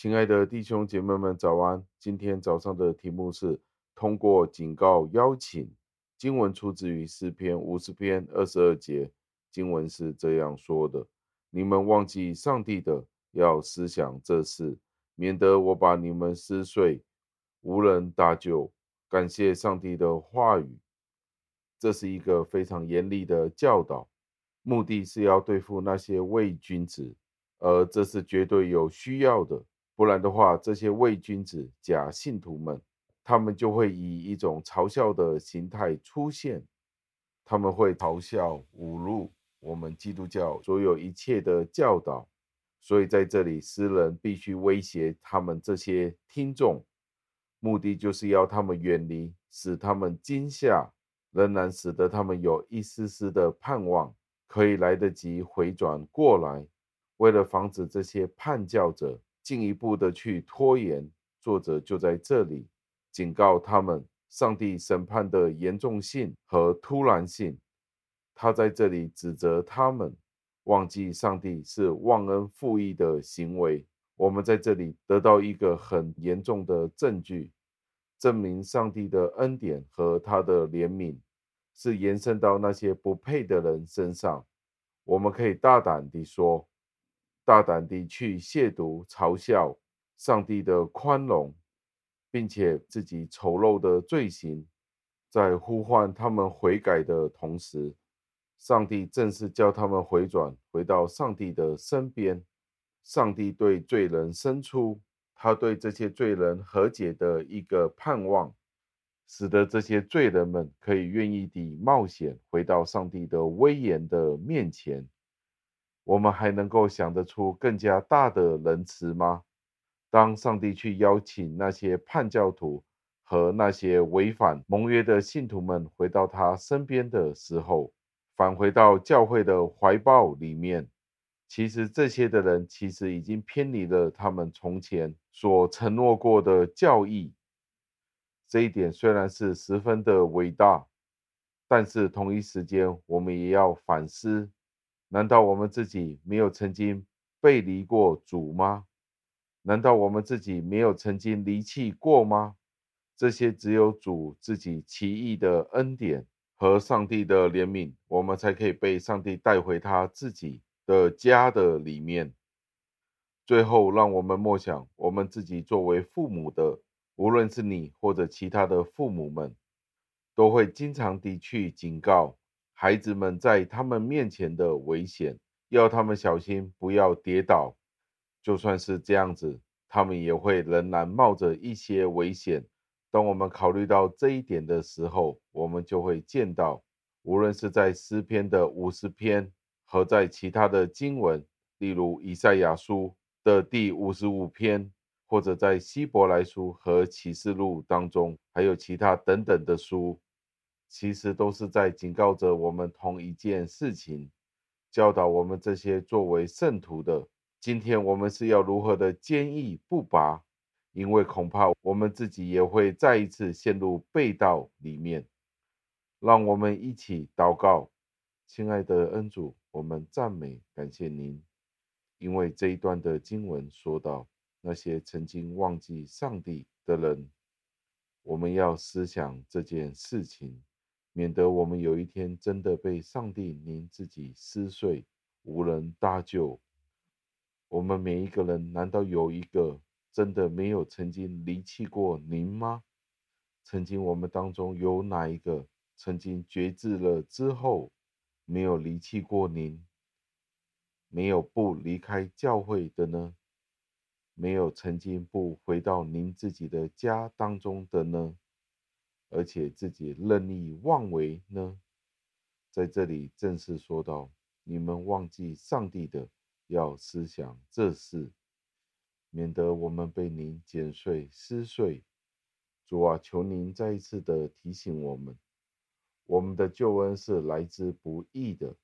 亲爱的弟兄姐妹们，早安！今天早上的题目是通过警告邀请。经文出自于诗篇五十篇二十二节，经文是这样说的：“你们忘记上帝的，要思想这事，免得我把你们撕碎，无人搭救。”感谢上帝的话语，这是一个非常严厉的教导，目的是要对付那些伪君子，而这是绝对有需要的。不然的话，这些伪君子、假信徒们，他们就会以一种嘲笑的形态出现，他们会嘲笑、侮辱我们基督教所有一切的教导。所以在这里，诗人必须威胁他们这些听众，目的就是要他们远离，使他们惊吓，仍然使得他们有一丝丝的盼望，可以来得及回转过来。为了防止这些叛教者，进一步的去拖延，作者就在这里警告他们：上帝审判的严重性和突然性。他在这里指责他们忘记上帝是忘恩负义的行为。我们在这里得到一个很严重的证据，证明上帝的恩典和他的怜悯是延伸到那些不配的人身上。我们可以大胆地说。大胆地去亵渎、嘲笑上帝的宽容，并且自己丑陋的罪行，在呼唤他们悔改的同时，上帝正是叫他们回转，回到上帝的身边。上帝对罪人伸出他对这些罪人和解的一个盼望，使得这些罪人们可以愿意地冒险回到上帝的威严的面前。我们还能够想得出更加大的仁慈吗？当上帝去邀请那些叛教徒和那些违反盟约的信徒们回到他身边的时候，返回到教会的怀抱里面，其实这些的人其实已经偏离了他们从前所承诺过的教义。这一点虽然是十分的伟大，但是同一时间我们也要反思。难道我们自己没有曾经背离过主吗？难道我们自己没有曾经离弃过吗？这些只有主自己奇异的恩典和上帝的怜悯，我们才可以被上帝带回他自己的家的里面。最后，让我们默想，我们自己作为父母的，无论是你或者其他的父母们，都会经常地去警告。孩子们在他们面前的危险，要他们小心，不要跌倒。就算是这样子，他们也会仍然冒着一些危险。当我们考虑到这一点的时候，我们就会见到，无论是在诗篇的五十篇，和在其他的经文，例如以赛亚书的第五十五篇，或者在希伯来书和启示录当中，还有其他等等的书。其实都是在警告着我们同一件事情，教导我们这些作为圣徒的，今天我们是要如何的坚毅不拔，因为恐怕我们自己也会再一次陷入背道里面。让我们一起祷告，亲爱的恩主，我们赞美感谢您，因为这一段的经文说到那些曾经忘记上帝的人，我们要思想这件事情。免得我们有一天真的被上帝您自己撕碎，无人搭救。我们每一个人，难道有一个真的没有曾经离弃过您吗？曾经我们当中有哪一个曾经绝志了之后没有离弃过您，没有不离开教会的呢？没有曾经不回到您自己的家当中的呢？而且自己任意妄为呢？在这里正式说到，你们忘记上帝的，要思想这事，免得我们被您剪碎撕碎。主啊，求您再一次的提醒我们，我们的救恩是来之不易的，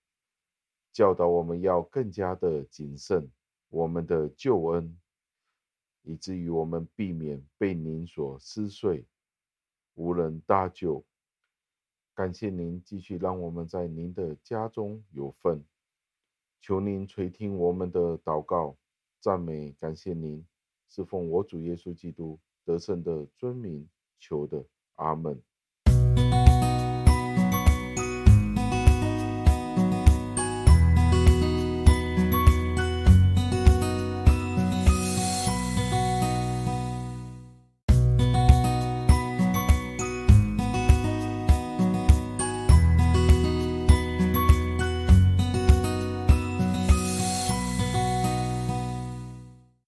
教导我们要更加的谨慎我们的救恩，以至于我们避免被您所撕碎。无人搭救，感谢您继续让我们在您的家中有份。求您垂听我们的祷告，赞美感谢您，侍奉我主耶稣基督得胜的尊名求的，阿门。